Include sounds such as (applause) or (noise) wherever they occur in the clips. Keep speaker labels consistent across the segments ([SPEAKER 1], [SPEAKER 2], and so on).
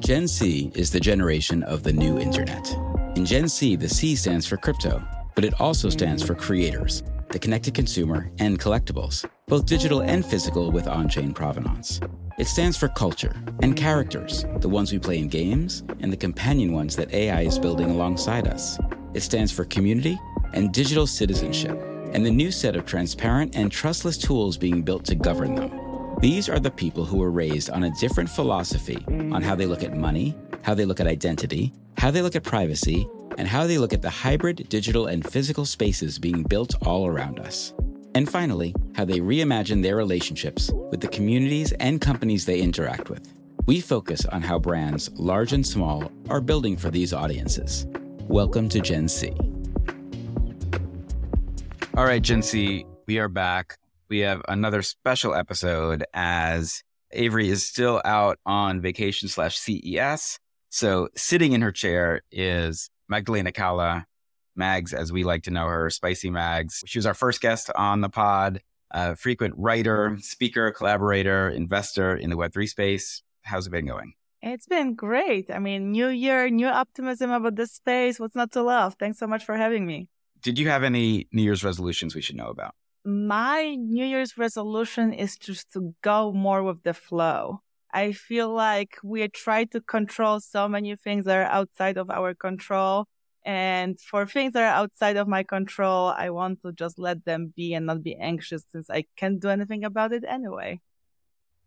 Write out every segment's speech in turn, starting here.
[SPEAKER 1] Gen C is the generation of the new internet. In Gen C, the C stands for crypto, but it also stands for creators, the connected consumer, and collectibles, both digital and physical with on chain provenance. It stands for culture and characters, the ones we play in games and the companion ones that AI is building alongside us. It stands for community and digital citizenship, and the new set of transparent and trustless tools being built to govern them. These are the people who were raised on a different philosophy on how they look at money, how they look at identity, how they look at privacy, and how they look at the hybrid digital and physical spaces being built all around us. And finally, how they reimagine their relationships with the communities and companies they interact with. We focus on how brands, large and small, are building for these audiences. Welcome to Gen C.
[SPEAKER 2] All right, Gen C, we are back. We have another special episode as Avery is still out on vacation slash CES. So sitting in her chair is Magdalena Kala, Mags, as we like to know her, Spicy Mags. She was our first guest on the pod, a frequent writer, speaker, collaborator, investor in the Web3 space. How's it been going?
[SPEAKER 3] It's been great. I mean, new year, new optimism about this space. What's not to love? Thanks so much for having me.
[SPEAKER 2] Did you have any New Year's resolutions we should know about?
[SPEAKER 3] My New Year's resolution is just to go more with the flow. I feel like we try to control so many things that are outside of our control. And for things that are outside of my control, I want to just let them be and not be anxious since I can't do anything about it anyway.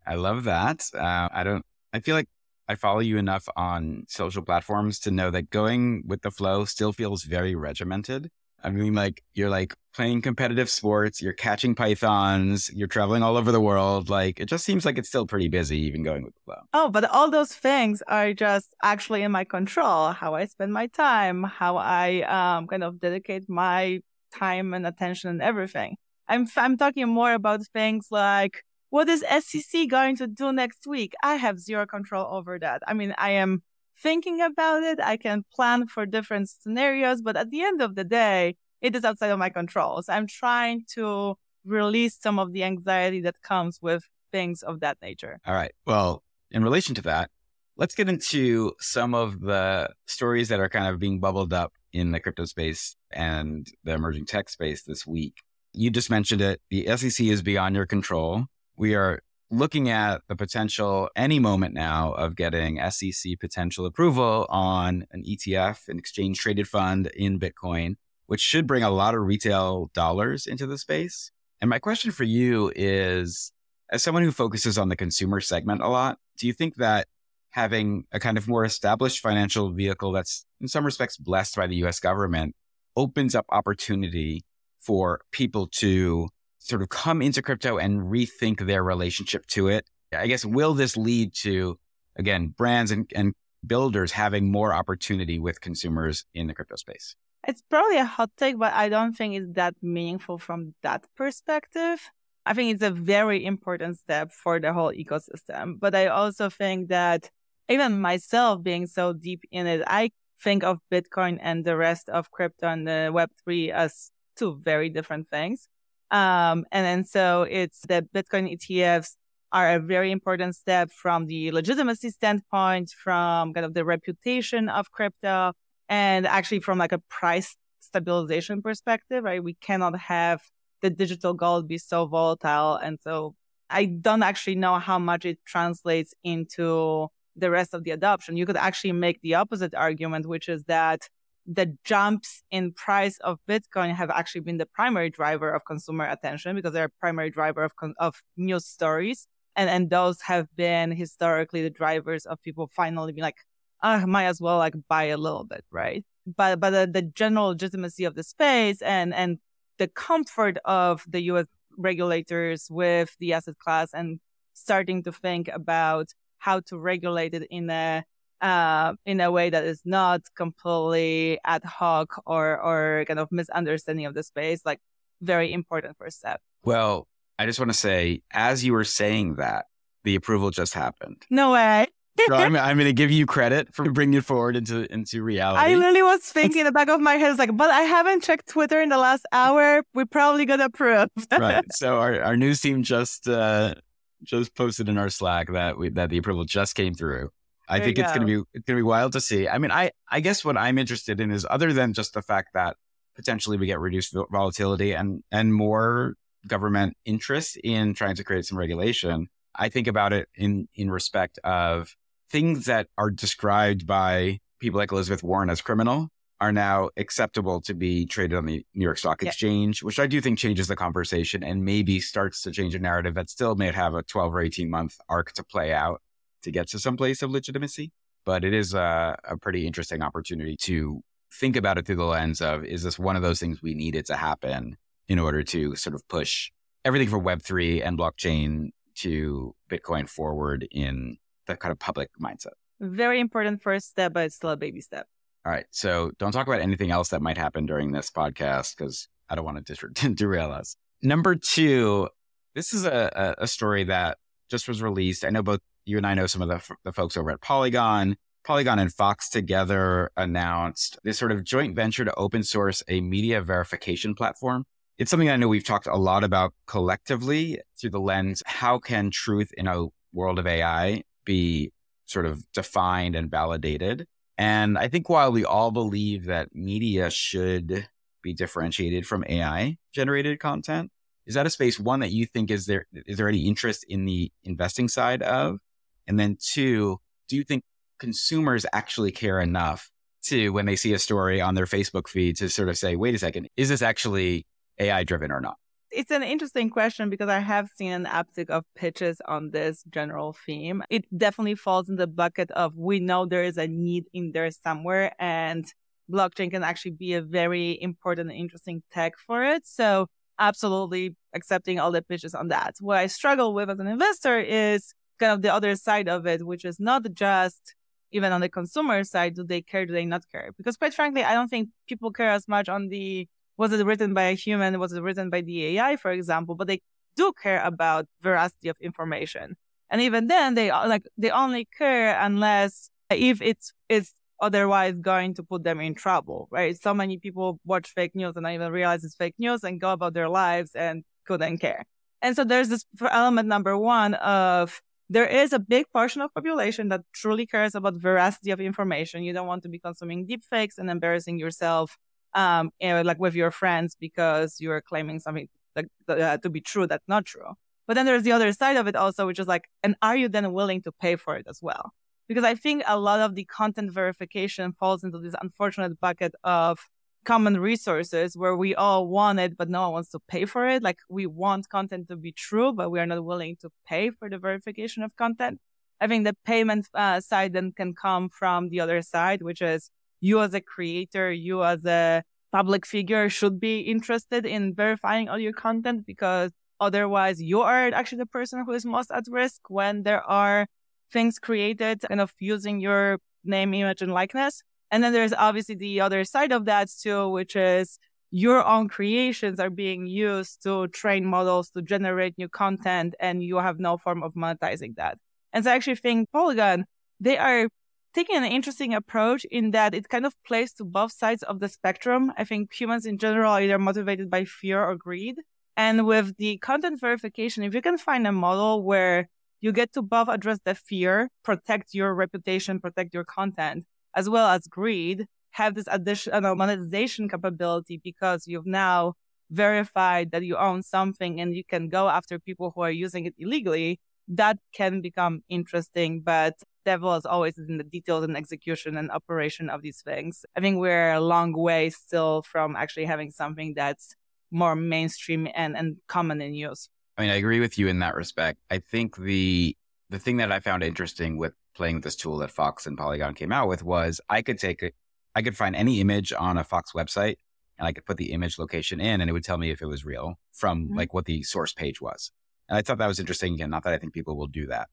[SPEAKER 2] I love that. Uh, I don't, I feel like I follow you enough on social platforms to know that going with the flow still feels very regimented. I mean, like you're like playing competitive sports, you're catching pythons, you're traveling all over the world. Like it just seems like it's still pretty busy, even going with the flow.
[SPEAKER 3] Oh, but all those things are just actually in my control. How I spend my time, how I um, kind of dedicate my time and attention and everything. I'm I'm talking more about things like what is SEC going to do next week? I have zero control over that. I mean, I am thinking about it. I can plan for different scenarios, but at the end of the day, it is outside of my control. So I'm trying to release some of the anxiety that comes with things of that nature.
[SPEAKER 2] All right. Well, in relation to that, let's get into some of the stories that are kind of being bubbled up in the crypto space and the emerging tech space this week. You just mentioned it. The SEC is beyond your control. We are looking at the potential any moment now of getting SEC potential approval on an ETF, an exchange traded fund in Bitcoin, which should bring a lot of retail dollars into the space. And my question for you is as someone who focuses on the consumer segment a lot, do you think that having a kind of more established financial vehicle that's in some respects blessed by the US government opens up opportunity for people to sort of come into crypto and rethink their relationship to it. I guess, will this lead to, again, brands and, and builders having more opportunity with consumers in the crypto space?
[SPEAKER 3] It's probably a hot take, but I don't think it's that meaningful from that perspective. I think it's a very important step for the whole ecosystem. But I also think that even myself being so deep in it, I think of Bitcoin and the rest of crypto and the Web3 as two very different things. Um, and then so it's the Bitcoin ETFs are a very important step from the legitimacy standpoint, from kind of the reputation of crypto, and actually from like a price stabilization perspective, right? We cannot have the digital gold be so volatile. And so I don't actually know how much it translates into the rest of the adoption. You could actually make the opposite argument, which is that the jumps in price of Bitcoin have actually been the primary driver of consumer attention because they're a primary driver of, of news stories. And, and those have been historically the drivers of people finally being like, ah, might as well like buy a little bit, right? But, but the, the general legitimacy of the space and, and the comfort of the US regulators with the asset class and starting to think about how to regulate it in a uh, in a way that is not completely ad hoc or or kind of misunderstanding of the space, like very important first step.
[SPEAKER 2] Well, I just want to say, as you were saying that, the approval just happened.
[SPEAKER 3] No way.
[SPEAKER 2] so I'm, (laughs) I'm going to give you credit for bringing it forward into into reality.
[SPEAKER 3] I literally was thinking in the back of my head, like, but I haven't checked Twitter in the last hour. We probably got approved. (laughs)
[SPEAKER 2] right. So our, our news team just uh, just posted in our Slack that we, that the approval just came through. I there think it's going to be it's going to be wild to see. I mean, I I guess what I'm interested in is other than just the fact that potentially we get reduced volatility and and more government interest in trying to create some regulation. I think about it in in respect of things that are described by people like Elizabeth Warren as criminal are now acceptable to be traded on the New York Stock Exchange, yeah. which I do think changes the conversation and maybe starts to change a narrative that still may have a 12 or 18 month arc to play out to get to some place of legitimacy. But it is a, a pretty interesting opportunity to think about it through the lens of is this one of those things we needed to happen in order to sort of push everything from Web3 and blockchain to Bitcoin forward in the kind of public mindset?
[SPEAKER 3] Very important first step, but it's still a baby step.
[SPEAKER 2] All right. So don't talk about anything else that might happen during this podcast because I don't want to (laughs) derail us. Number two, this is a, a story that just was released. I know both you and I know some of the, the folks over at Polygon. Polygon and Fox together announced this sort of joint venture to open source a media verification platform. It's something I know we've talked a lot about collectively through the lens how can truth in a world of AI be sort of defined and validated? And I think while we all believe that media should be differentiated from AI generated content, is that a space one that you think is there is there any interest in the investing side of? And then two, do you think consumers actually care enough to when they see a story on their Facebook feed to sort of say, wait a second, is this actually AI driven or not?
[SPEAKER 3] It's an interesting question because I have seen an uptick of pitches on this general theme. It definitely falls in the bucket of we know there is a need in there somewhere and blockchain can actually be a very important and interesting tech for it. So absolutely accepting all the pitches on that. What I struggle with as an investor is kind of the other side of it, which is not just even on the consumer side, do they care, do they not care? Because quite frankly, I don't think people care as much on the was it written by a human? Was it written by the AI, for example? But they do care about veracity of information. And even then, they like they only care unless if it's it's otherwise going to put them in trouble, right? So many people watch fake news and not even realize it's fake news and go about their lives and couldn't care. And so there's this element number one of there is a big portion of population that truly cares about veracity of information. You don't want to be consuming deepfakes and embarrassing yourself um, like with your friends because you're claiming something like, uh, to be true that's not true. But then there's the other side of it also, which is like, and are you then willing to pay for it as well? Because I think a lot of the content verification falls into this unfortunate bucket of common resources where we all want it, but no one wants to pay for it. Like we want content to be true, but we are not willing to pay for the verification of content. I think the payment uh, side then can come from the other side, which is you as a creator, you as a public figure should be interested in verifying all your content because otherwise you are actually the person who is most at risk when there are things created kind of using your name, image, and likeness. And then there's obviously the other side of that too, which is your own creations are being used to train models to generate new content and you have no form of monetizing that. And so I actually think Polygon, they are taking an interesting approach in that it kind of plays to both sides of the spectrum. I think humans in general are either motivated by fear or greed. And with the content verification, if you can find a model where you get to both address the fear, protect your reputation, protect your content, as well as greed, have this additional monetization capability because you've now verified that you own something and you can go after people who are using it illegally, that can become interesting. But devil as always is in the details and execution and operation of these things. I think we're a long way still from actually having something that's more mainstream and, and common in use.
[SPEAKER 2] I mean, I agree with you in that respect. I think the the thing that I found interesting with playing with this tool that Fox and Polygon came out with was I could take a, I could find any image on a Fox website and I could put the image location in and it would tell me if it was real from mm-hmm. like what the source page was. And I thought that was interesting. Again, not that I think people will do that,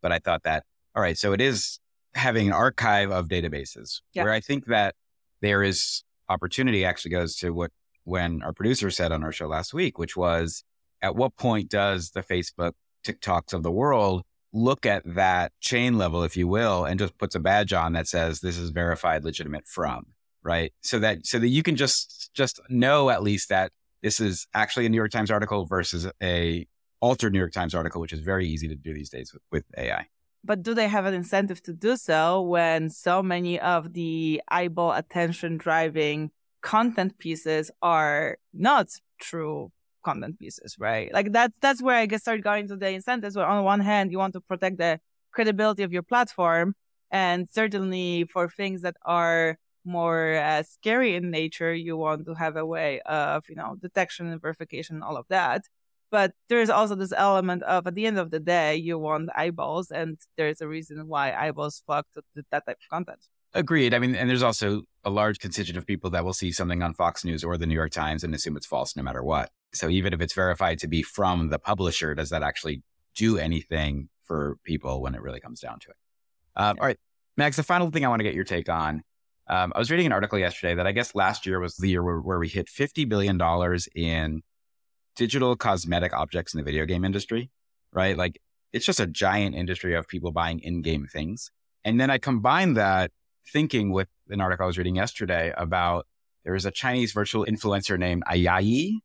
[SPEAKER 2] but I thought that all right. So it is having an archive of databases yeah. where I think that there is opportunity actually goes to what when our producer said on our show last week, which was at what point does the Facebook TikToks of the world look at that chain level, if you will, and just puts a badge on that says this is verified legitimate from, right? So that, so that you can just, just know at least that this is actually a New York Times article versus a altered New York Times article, which is very easy to do these days with, with AI.
[SPEAKER 3] But do they have an incentive to do so when so many of the eyeball attention driving content pieces are not true content pieces, right? Like that's that's where I guess start going to the incentives. Where on one hand you want to protect the credibility of your platform, and certainly for things that are more uh, scary in nature, you want to have a way of you know detection and verification, all of that. But there's also this element of at the end of the day, you want eyeballs, and there's a reason why eyeballs flock to that type of content.
[SPEAKER 2] Agreed. I mean, and there's also a large contingent of people that will see something on Fox News or the New York Times and assume it's false no matter what. So even if it's verified to be from the publisher, does that actually do anything for people when it really comes down to it? Um, all right, Mags, the final thing I want to get your take on. Um, I was reading an article yesterday that I guess last year was the year where, where we hit $50 billion in digital cosmetic objects in the video game industry, right? Like it's just a giant industry of people buying in-game things. And then I combined that thinking with an article I was reading yesterday about there is a Chinese virtual influencer named Ayayi,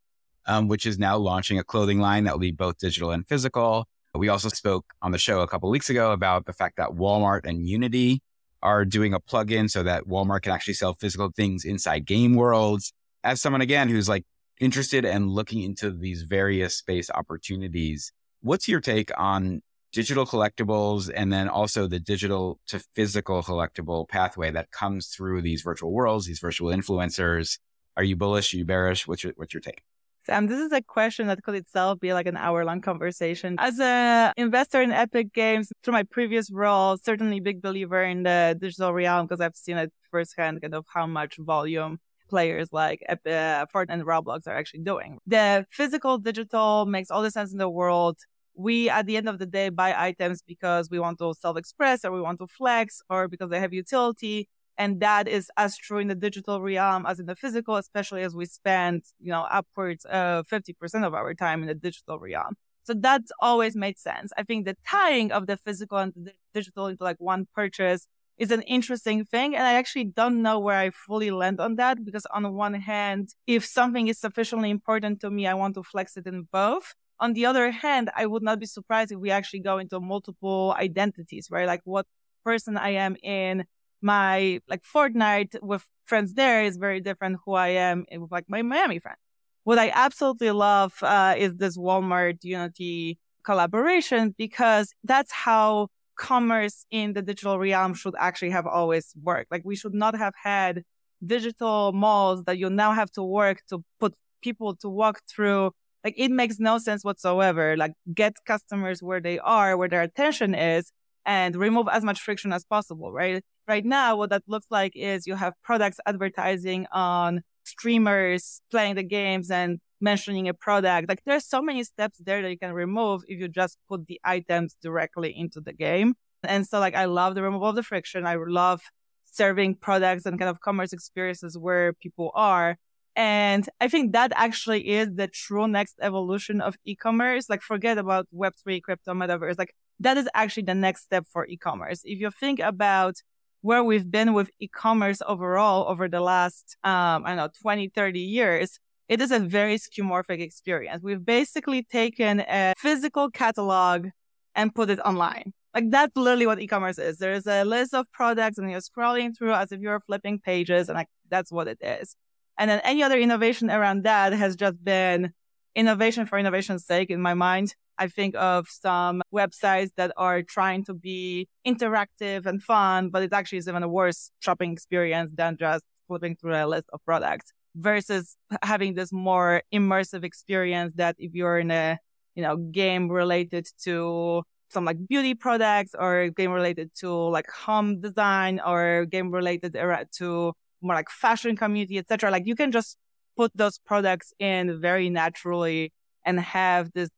[SPEAKER 2] um, which is now launching a clothing line that will be both digital and physical. We also spoke on the show a couple weeks ago about the fact that Walmart and Unity are doing a plugin so that Walmart can actually sell physical things inside game worlds. As someone again who's like interested and looking into these various space opportunities, what's your take on digital collectibles and then also the digital to physical collectible pathway that comes through these virtual worlds, these virtual influencers? Are you bullish? Are you bearish? What's your, what's your take?
[SPEAKER 3] Sam, this is a question that could itself be like an hour long conversation. As an investor in Epic Games, through my previous role, certainly big believer in the digital realm because I've seen it firsthand kind of how much volume players like uh, Fortnite and Roblox are actually doing. The physical digital makes all the sense in the world. We, at the end of the day, buy items because we want to self express or we want to flex or because they have utility. And that is as true in the digital realm as in the physical, especially as we spend, you know, upwards of 50% of our time in the digital realm. So that's always made sense. I think the tying of the physical and the digital into like one purchase is an interesting thing. And I actually don't know where I fully land on that because on one hand, if something is sufficiently important to me, I want to flex it in both. On the other hand, I would not be surprised if we actually go into multiple identities, right? Like what person I am in my like Fortnite with friends there is very different who I am with like my Miami friend. What I absolutely love uh, is this Walmart Unity collaboration because that's how commerce in the digital realm should actually have always worked. Like we should not have had digital malls that you now have to work to put people to walk through. Like it makes no sense whatsoever. Like get customers where they are, where their attention is and remove as much friction as possible, right? Right now, what that looks like is you have products advertising on streamers playing the games and mentioning a product. Like there's so many steps there that you can remove if you just put the items directly into the game. And so like I love the removal of the friction. I love serving products and kind of commerce experiences where people are. And I think that actually is the true next evolution of e-commerce. Like forget about web3, crypto, metaverse. Like that is actually the next step for e-commerce. If you think about where we've been with e-commerce overall over the last, um, I don't know, 20, 30 years, it is a very skeuomorphic experience. We've basically taken a physical catalog and put it online. Like that's literally what e-commerce is. There's a list of products and you're scrolling through as if you're flipping pages and like that's what it is. And then any other innovation around that has just been innovation for innovation's sake in my mind. I think of some websites that are trying to be interactive and fun, but it actually is even a worse shopping experience than just flipping through a list of products versus having this more immersive experience that if you're in a, you know, game related to some like beauty products or game related to like home design or game related to more like fashion community, etc. Like you can just put those products in very naturally and have this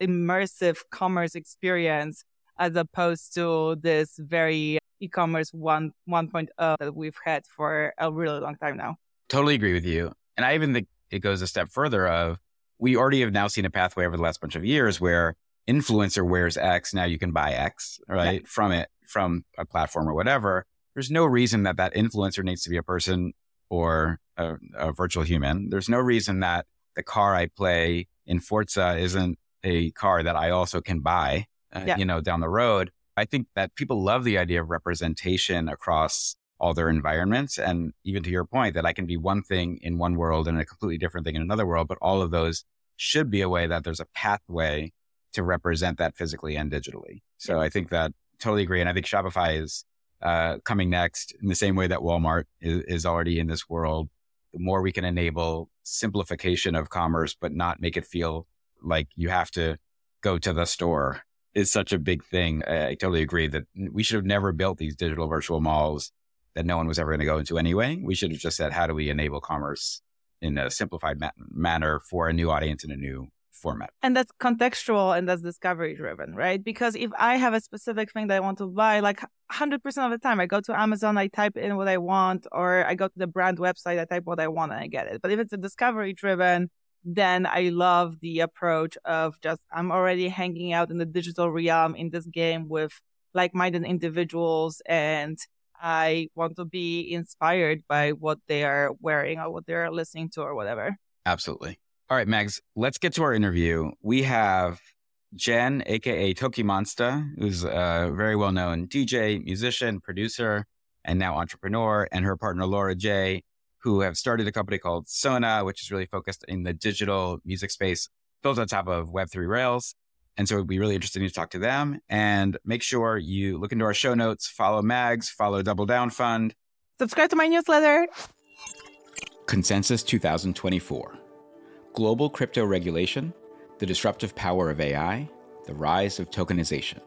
[SPEAKER 3] immersive commerce experience as opposed to this very e-commerce 1 1.0 that we've had for a really long time now.
[SPEAKER 2] Totally agree with you. And I even think it goes a step further of we already have now seen a pathway over the last bunch of years where influencer wears X, now you can buy X, right? Yeah. From it, from a platform or whatever. There's no reason that that influencer needs to be a person or a, a virtual human. There's no reason that the car I play in Forza isn't a car that I also can buy, uh, yeah. you know, down the road. I think that people love the idea of representation across all their environments. And even to your point, that I can be one thing in one world and a completely different thing in another world, but all of those should be a way that there's a pathway to represent that physically and digitally. So I think that totally agree. And I think Shopify is uh, coming next in the same way that Walmart is, is already in this world. The more we can enable simplification of commerce, but not make it feel like you have to go to the store is such a big thing. I totally agree that we should have never built these digital virtual malls that no one was ever going to go into anyway. We should have just said, how do we enable commerce in a simplified ma- manner for a new audience in a new format?
[SPEAKER 3] And that's contextual and that's discovery driven, right? Because if I have a specific thing that I want to buy, like 100% of the time, I go to Amazon, I type in what I want, or I go to the brand website, I type what I want and I get it. But if it's a discovery driven, then I love the approach of just I'm already hanging out in the digital realm in this game with like minded individuals and I want to be inspired by what they are wearing or what they're listening to or whatever.
[SPEAKER 2] Absolutely. All right, Mags, let's get to our interview. We have Jen, aka TOKiMONSTA, who's a very well known DJ, musician, producer, and now entrepreneur, and her partner Laura J, who have started a company called Sona, which is really focused in the digital music space, built on top of Web3 Rails. And so it'd be really interesting to talk to them and make sure you look into our show notes, follow Mags, follow Double Down Fund,
[SPEAKER 3] subscribe to my newsletter.
[SPEAKER 1] Consensus 2024 Global Crypto Regulation, the Disruptive Power of AI, the Rise of Tokenization.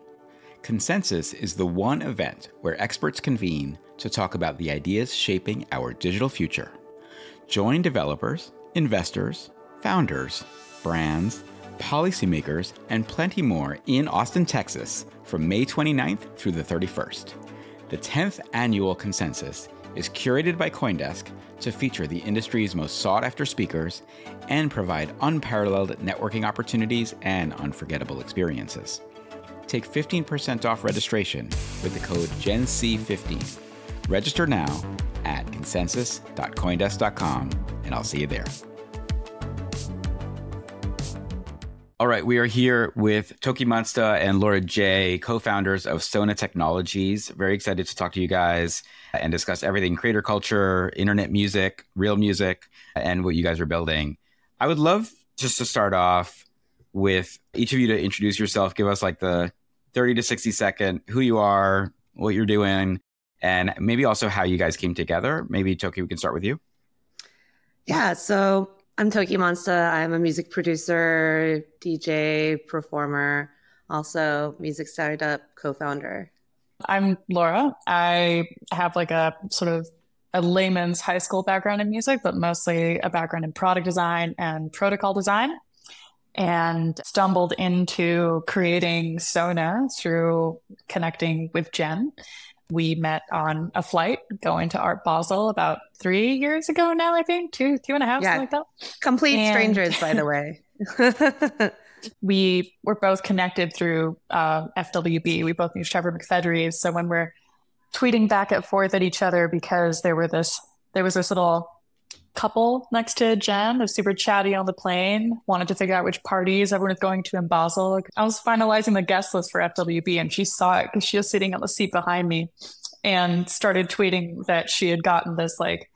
[SPEAKER 1] Consensus is the one event where experts convene to talk about the ideas shaping our digital future. Join developers, investors, founders, brands, policymakers, and plenty more in Austin, Texas from May 29th through the 31st. The 10th annual consensus is curated by Coindesk to feature the industry's most sought after speakers and provide unparalleled networking opportunities and unforgettable experiences. Take 15% off registration with the code GENC15. Register now at consensus.coindesk.com, and I'll see you there.
[SPEAKER 2] All right, we are here with TOKiMONSTA and Laura J, co-founders of Sona Technologies. Very excited to talk to you guys and discuss everything creator culture, internet music, real music, and what you guys are building. I would love just to start off with each of you to introduce yourself, give us like the 30 to 60 second who you are, what you're doing, and maybe also how you guys came together. Maybe Toki, we can start with you.
[SPEAKER 4] Yeah, so I'm TOKiMONSTA. I'm a music producer, DJ, performer, also music startup co-founder.
[SPEAKER 5] I'm Laura. I have like a sort of a layman's high school background in music, but mostly a background in product design and protocol design. And stumbled into creating Sona through connecting with Jen we met on a flight going to Art Basel about three years ago now, I think, two, two and a half, yeah. like that.
[SPEAKER 4] Complete and strangers, by the way. (laughs) (laughs)
[SPEAKER 5] we were both connected through uh, FWB. We both knew Trevor McFedries. So when we're tweeting back and forth at each other because there were this, there was this little couple next to Jen, was super chatty on the plane, wanted to figure out which parties everyone was going to in Basel. I was finalizing the guest list for FWB and she saw it because she was sitting on the seat behind me and started tweeting that she had gotten this like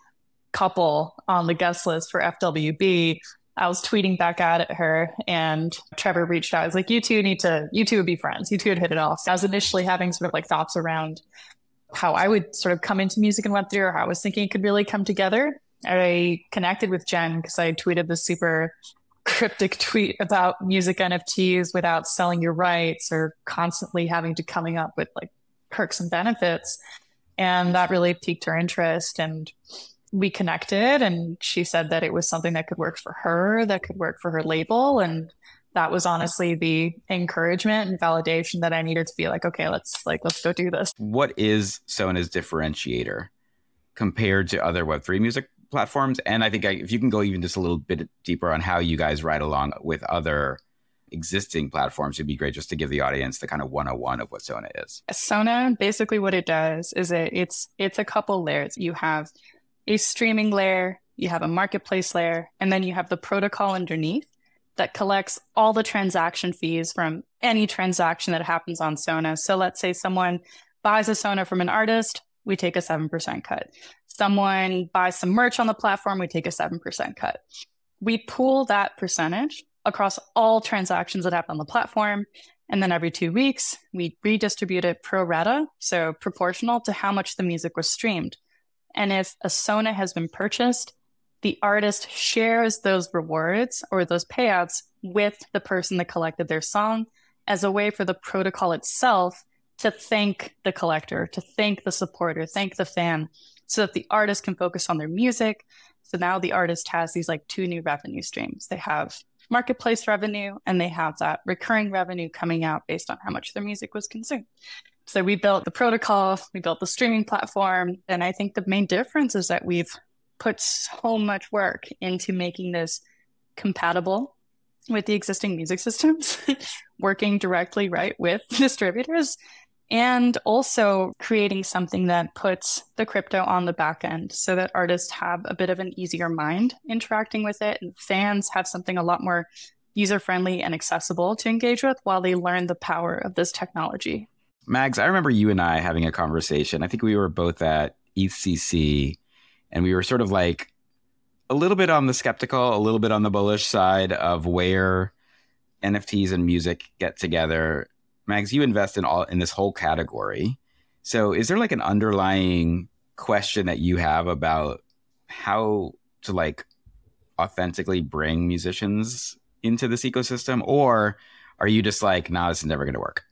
[SPEAKER 5] couple on the guest list for FWB. I was tweeting back at her and Trevor reached out. I was like, you two need to, you two would be friends. You two would hit it off. So I was initially having sort of like thoughts around how I would sort of come into music and Web3 or how I was thinking it could really come together. I connected with Jen because I tweeted this super cryptic tweet about music NFTs without selling your rights or constantly having to coming up with like perks and benefits. And that really piqued her interest. And we connected and she said that it was something that could work for her, that could work for her label. And that was honestly the encouragement and validation that I needed to be like, okay, let's like, let's go do this.
[SPEAKER 2] What is Sona's differentiator compared to other Web3 music platforms. And I think I, if you can go even just a little bit deeper on how you guys ride along with other existing platforms, it'd be great just to give the audience the kind of 101 of what Sona is.
[SPEAKER 5] Sona, basically what it does is it, it's it's a couple layers. You have a streaming layer, you have a marketplace layer, and then you have the protocol underneath that collects all the transaction fees from any transaction that happens on Sona. So let's say someone buys a Sona from an artist, we take a 7% cut. Someone buys some merch on the platform, we take a 7% cut. We pool that percentage across all transactions that happen on the platform. And then every two weeks, we redistribute it pro rata, so proportional to how much the music was streamed. And if a Sona has been purchased, the artist shares those rewards or those payouts with the person that collected their song as a way for the protocol itself to thank the collector, to thank the supporter, thank the fan, so that the artist can focus on their music. So now the artist has these like two new revenue streams. They have marketplace revenue and they have that recurring revenue coming out based on how much their music was consumed. So we built the protocol, we built the streaming platform, and I think the main difference is that we've put so much work into making this compatible with the existing music systems, (laughs) working directly right with (laughs) distributors, and also creating something that puts the crypto on the back end so that artists have a bit of an easier mind interacting with it and fans have something a lot more user friendly and accessible to engage with while they learn the power of this technology.
[SPEAKER 2] Mags, I remember you and I having a conversation. I think we were both at EthCC and we were sort of like a little bit on the skeptical, a little bit on the bullish side of where NFTs and music get together. Mags, you invest in all in this whole category. So is there like an underlying question that you have about how to like authentically bring musicians into this ecosystem? Or are you just like, nah, this is never gonna work?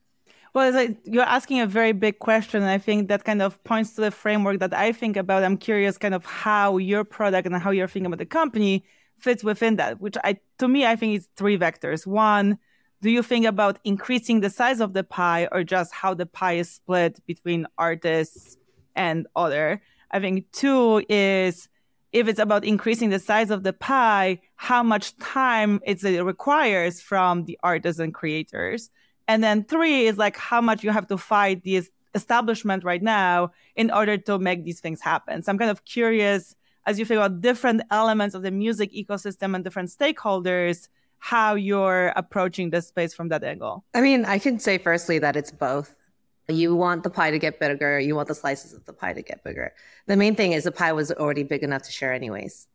[SPEAKER 3] Well, you're asking a very big question. And I think that kind of points to the framework that I think about. I'm curious kind of how your product and how you're thinking about the company fits within that, which I to me, I think is three vectors. One, do you think about increasing the size of the pie or just how the pie is split between artists and other? I think two is if it's about increasing the size of the pie, how much time it requires from the artists and creators. And then three is like how much you have to fight the establishment right now in order to make these things happen. So I'm kind of curious as you figure out different elements of the music ecosystem and different stakeholders, how you're approaching this space from that angle.
[SPEAKER 4] I mean, I can say firstly that it's both. You want the pie to get bigger, you want the slices of the pie to get bigger. The main thing is the pie was already big enough to share anyways,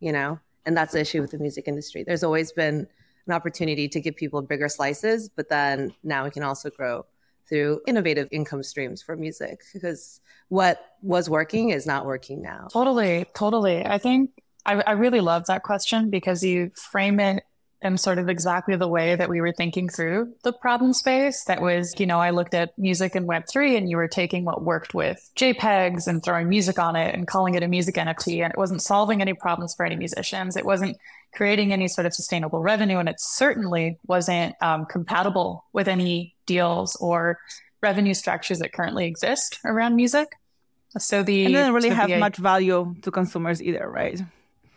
[SPEAKER 4] you know? And that's the issue with the music industry. There's always been an opportunity to give people bigger slices, but then now we can also grow through innovative income streams for music because what was working is not working now.
[SPEAKER 5] Totally, totally. I think I, I really love that question because you frame it in sort of exactly the way that we were thinking through the problem space. That was, you know, I looked at music in Web3 and you were taking what worked with JPEGs and throwing music on it and calling it a music NFT. And it wasn't solving any problems for any musicians. It wasn't creating any sort of sustainable revenue. And it certainly wasn't um, compatible with any deals or revenue structures that currently exist around music. So the
[SPEAKER 3] and didn't really have the, much value to consumers either, right?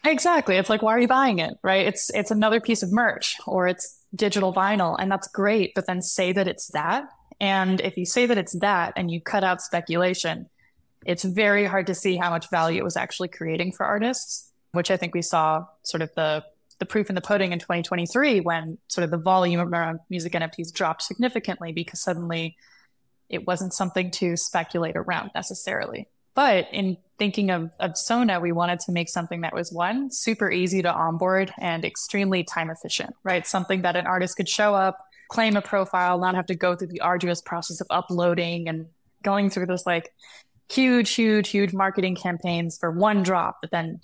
[SPEAKER 5] Exactly. It's like, why are you buying it? Right. It's it's another piece of merch or it's digital vinyl, and that's great. But then say that it's that. And if you say that it's that and you cut out speculation, it's very hard to see how much value it was actually creating for artists which I think we saw sort of the the proof in the pudding in 2023 when sort of the volume around music NFTs dropped significantly because suddenly it wasn't something to speculate around necessarily. But in thinking of, of Sona, we wanted to make something that was one, super easy to onboard and extremely time efficient, right? Something that an artist could show up, claim a profile, not have to go through the arduous process of uploading and going through this like huge, huge, huge marketing campaigns for one drop, but then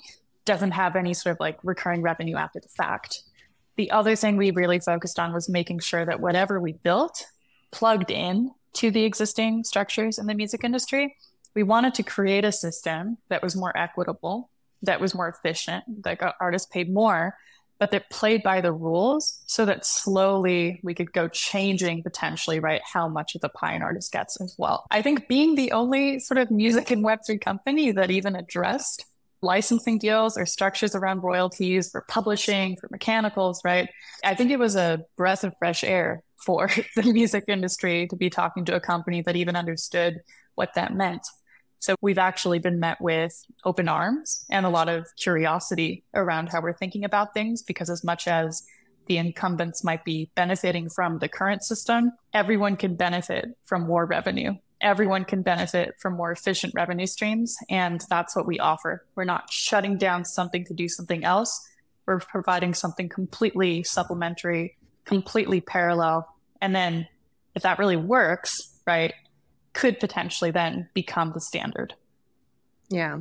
[SPEAKER 5] doesn't have any sort of like recurring revenue after the fact. The other thing we really focused on was making sure that whatever we built plugged in to the existing structures in the music industry. We wanted to create a system that was more equitable, that was more efficient, that got artists paid more, but that played by the rules so that slowly we could go changing potentially, right, how much of the pie an artist gets as well. I think being the only sort of music and Web3 company that even addressed licensing deals or structures around royalties for publishing, for mechanicals, right? I think it was a breath of fresh air for (laughs) the music industry to be talking to a company that even understood what that meant. So we've actually been met with open arms and a lot of curiosity around how we're thinking about things because as much as the incumbents might be benefiting from the current system, everyone can benefit from more revenue. Everyone can benefit from more efficient revenue streams. And that's what we offer. We're not shutting down something to do something else. We're providing something completely supplementary, completely parallel. And then if that really works, right, could potentially then become the standard.
[SPEAKER 4] Yeah.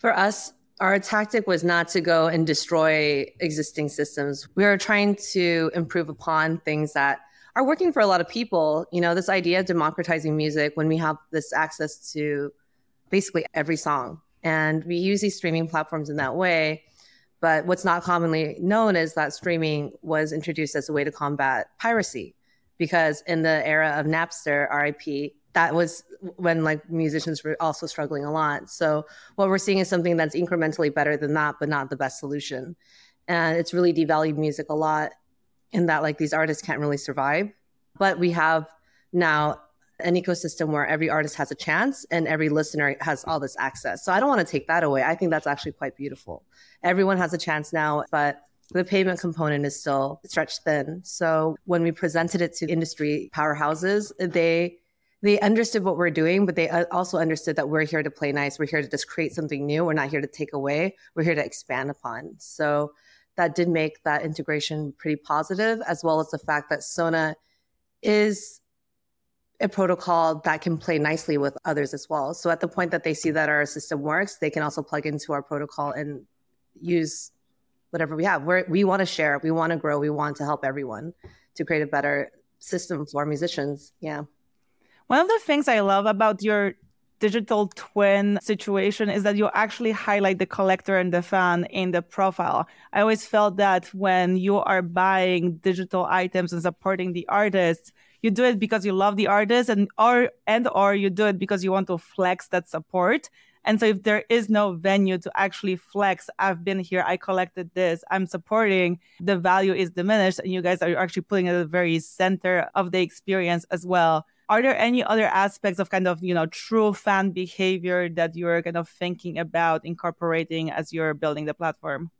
[SPEAKER 4] For us, our tactic was not to go and destroy existing systems. We are trying to improve upon things that are working for a lot of people. You know, this idea of democratizing music when we have this access to basically every song. And we use these streaming platforms in that way. But what's not commonly known is that streaming was introduced as a way to combat piracy. Because in the era of Napster, RIP, that was when like musicians were also struggling a lot. So what we're seeing is something that's incrementally better than that, but not the best solution. And it's really devalued music a lot in that like these artists can't really survive. But we have now an ecosystem where every artist has a chance and every listener has all this access. So I don't want to take that away. I think that's actually quite beautiful. Everyone has a chance now, but the payment component is still stretched thin. So when we presented it to industry powerhouses, they they understood what we're doing, but they uh, also understood that we're here to play nice. We're here to just create something new. We're not here to take away. We're here to expand upon. So that did make that integration pretty positive, as well as the fact that Sona is a protocol that can play nicely with others as well. So at the point that they see that our system works, they can also plug into our protocol and use whatever we have. We're, we want to share, we want to grow, we want to help everyone to create a better system for musicians. Yeah.
[SPEAKER 3] One of the things I love about your digital twin situation is that you actually highlight the collector and the fan in the profile. I always felt that when you are buying digital items and supporting the artists, you do it because you love the artist and or and or you do it because you want to flex that support. And so if there is no venue to actually flex, I've been here, I collected this, I'm supporting, the value is diminished and you guys are actually putting at the very center of the experience as well are there any other aspects of kind of you know true fan behavior that you're kind of thinking about incorporating as you're building the platform?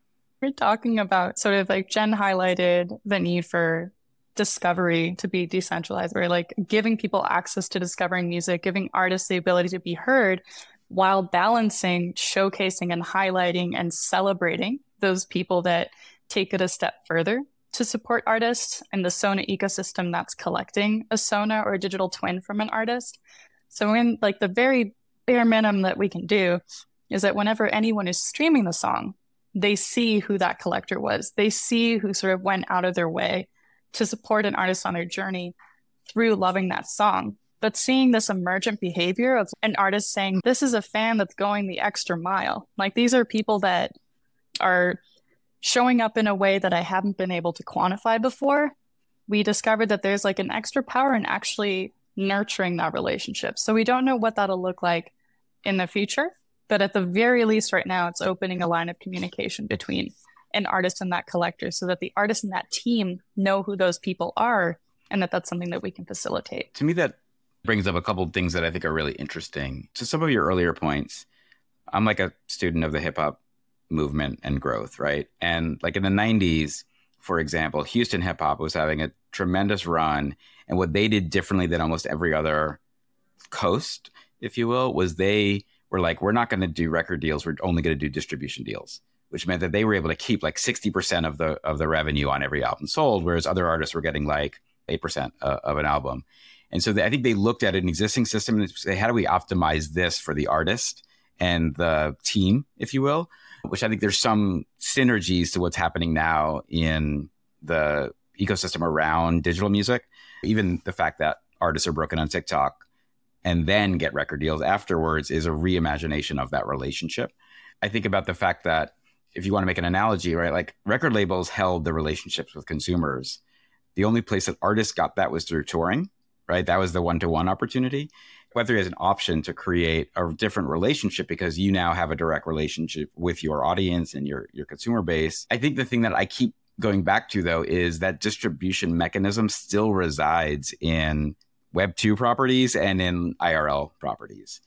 [SPEAKER 5] We're talking about sort of like jen highlighted the need for discovery to be decentralized or like giving people access to discovering music giving artists the ability to be heard while balancing showcasing and highlighting and celebrating those people that take it a step further to support artists and the Sona ecosystem that's collecting a Sona or a digital twin from an artist. So in like the very bare minimum that we can do is that whenever anyone is streaming the song, they see who that collector was. They see who sort of went out of their way to support an artist on their journey through loving that song. But seeing this emergent behavior of an artist saying, This is a fan that's going the extra mile. Like these are people that are showing up in a way that I haven't been able to quantify before, we discovered that there's like an extra power in actually nurturing that relationship. So we don't know what that'll look like in the future, but at the very least, right now, it's opening a line of communication between an artist and that collector so that the artist and that team know who those people are and that that's something that we can facilitate.
[SPEAKER 2] To me, that brings up a couple of things that I think are really interesting. To some of your earlier points, I'm like a student of the hip hop movement and growth, right? And like in the 90s, for example, Houston hip hop was having a tremendous run. And what they did differently than almost every other coast, if you will, was they were like, we're not going to do record deals. We're only going to do distribution deals, which meant that they were able to keep like 60% of the, of the revenue on every album sold, whereas other artists were getting like 8% uh, of an album. And so they, I think they looked at an existing system and say, how do we optimize this for the artist and the team, if you will? Which I think there's some synergies to what's happening now in the ecosystem around digital music. Even the fact that artists are broken on TikTok and then get record deals afterwards is a reimagination of that relationship. I think about the fact that if you want to make an analogy, right, like record labels held the relationships with consumers. The only place that artists got that was through touring, right? That was the one to one opportunity. Web3 has an option to create a different relationship because you now have a direct relationship with your audience and your, your consumer base. I think the thing that I keep going back to though is that distribution mechanism still resides in Web 2 properties and in IRL properties.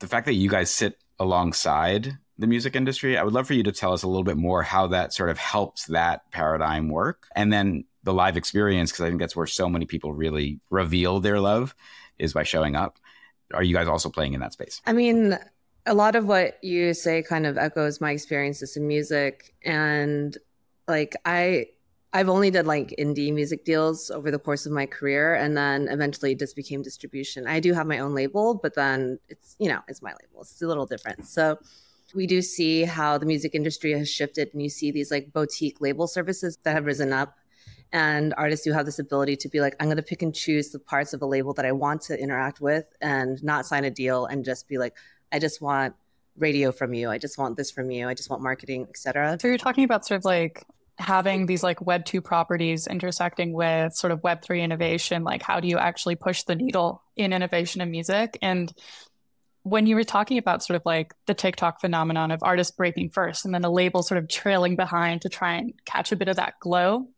[SPEAKER 2] The fact that you guys sit alongside the music industry. I would love for you to tell us a little bit more how that sort of helps that paradigm work. And then the live experience, because I think that's where so many people really reveal their love is by showing up. Are you guys also playing in that space?
[SPEAKER 4] I mean, a lot of what you say kind of echoes my experiences in music. And like, I, I've only did like indie music deals over the course of my career and then eventually just became distribution. I do have my own label, but then it's, you know, it's my label. It's a little different. So we do see how the music industry has shifted and you see these like boutique label services that have risen up and artists do have this ability to be like i'm going to pick and choose the parts of a label that i want to interact with and not sign a deal and just be like i just want radio from you. I just want this from you. I just want marketing etc
[SPEAKER 5] so you're talking about sort of like having these like web 2 properties intersecting with sort of web 3 innovation. Like how do you actually push the needle in innovation in music? And when you were talking about sort of like the TikTok phenomenon of artists breaking first and then a label sort of trailing behind to try and catch a bit of that glow,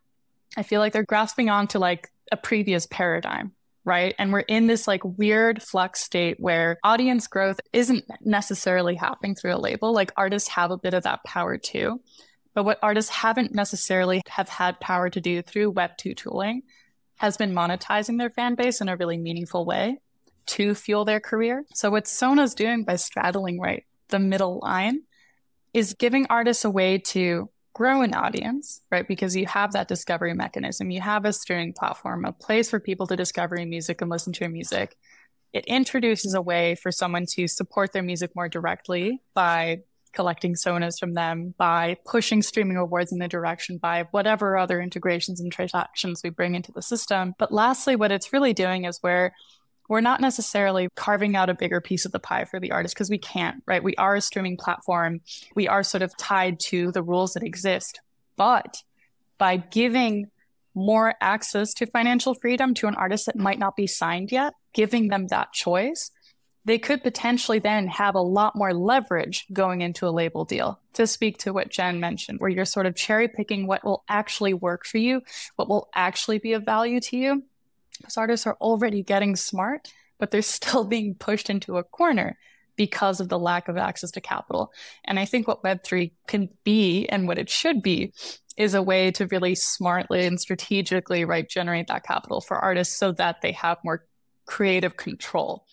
[SPEAKER 5] I feel like they're grasping on to like a previous paradigm, right? And we're in this like weird flux state where audience growth isn't necessarily happening through a label. Like artists have a bit of that power too. But what artists haven't necessarily have had power to do through Web2 tooling has been monetizing their fan base in a really meaningful way to fuel their career. So what Sona's doing by straddling right the middle line is giving artists a way to grow an audience, right? Because you have that discovery mechanism. You have a streaming platform, a place for people to discover music and listen to your music. It introduces a way for someone to support their music more directly by collecting sonas from them, by pushing streaming awards in the direction, by whatever other integrations and transactions we bring into the system. But lastly, what it's really doing is where we're not necessarily carving out a bigger piece of the pie for the artist because we can't, right? We are a streaming platform. We are sort of tied to the rules that exist. But by giving more access to financial freedom to an artist that might not be signed yet, giving them that choice, they could potentially then have a lot more leverage going into a label deal. To speak to what Jen mentioned, where you're sort of cherry picking what will actually work for you, what will actually be of value to you, because artists are already getting smart, but they're still (laughs) being pushed into a corner because of the lack of access to capital. And I think what Web3 can be and what it should be is a way to really smartly and strategically right generate that capital for artists so that they have more creative control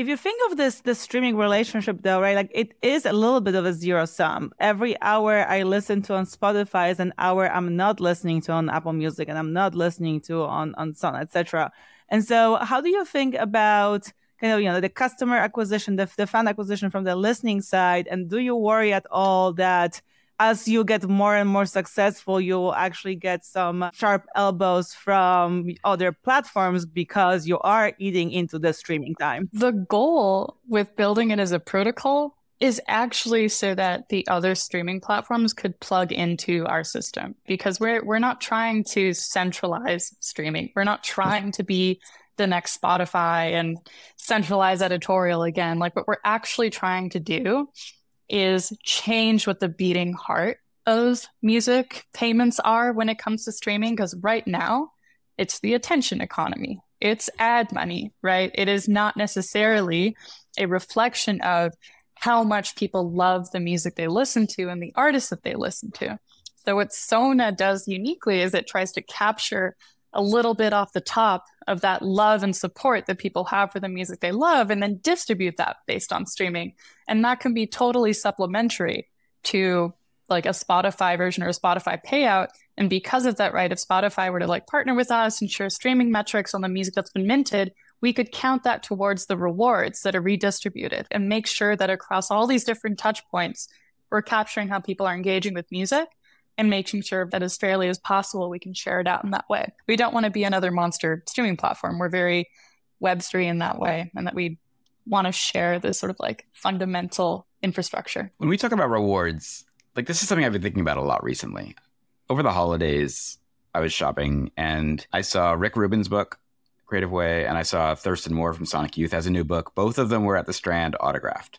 [SPEAKER 3] if you think of this this streaming relationship though right like it is a little bit of a zero sum. Every hour i listen to on spotify is an hour i'm not listening to on apple music and i'm not listening to on on Son, etc and so how do you think about kind of you know the customer acquisition the, the fan acquisition from the listening side? And do you worry at all that as you get more and more successful, you will actually get some sharp elbows from other platforms because you are eating into the streaming time.
[SPEAKER 5] The goal with building it as a protocol is actually so that the other streaming platforms could plug into our system because we're we're not trying to centralize streaming. We're not trying to be the next Spotify and centralize editorial again. Like what we're actually trying to do is change what the beating heart of music payments are when it comes to streaming. Because right now, it's the attention economy, it's ad money, right? It is not necessarily a reflection of how much people love the music they listen to and the artists that they listen to. So, what Sona does uniquely is it tries to capture a little bit off the top of that love and support that people have for the music they love and then distribute that based on streaming. And that can be totally supplementary to like a Spotify version or a Spotify payout. And because of that, right, if Spotify were to like partner with us and share streaming metrics on the music that's been minted, we could count that towards the rewards that are redistributed and make sure that across all these different touch points, we're capturing how people are engaging with music and making sure that as fairly as possible we can share it out in that way. We don't want to be another monster streaming platform. We're very Web3 in that way, and that we want to share this sort of like fundamental infrastructure.
[SPEAKER 2] When we talk about rewards, like this is something I've been thinking about a lot recently. Over the holidays, I was shopping and I saw Rick Rubin's book, Creative Way, and I saw Thurston Moore from Sonic Youth has a new book. Both of them were at the Strand autographed.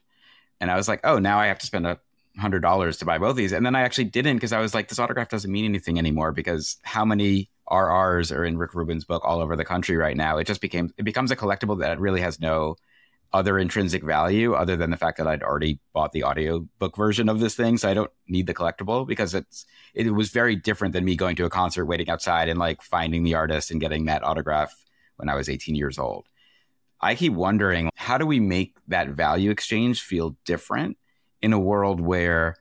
[SPEAKER 2] And I was like, oh, now I have to spend a hundred dollars to buy both these, and then I actually didn't because I was like, this autograph doesn't mean anything anymore because how many RRs are in Rick Rubin's book all over the country right now? It just became it becomes a collectible that really has no other intrinsic value other than the fact that I'd already bought the audiobook version of this thing. So I don't need the collectible because it's it was very different than me going to a concert, waiting outside and like finding the artist and getting that autograph when I was 18 years old. I keep wondering how do we make that value exchange feel different in a world where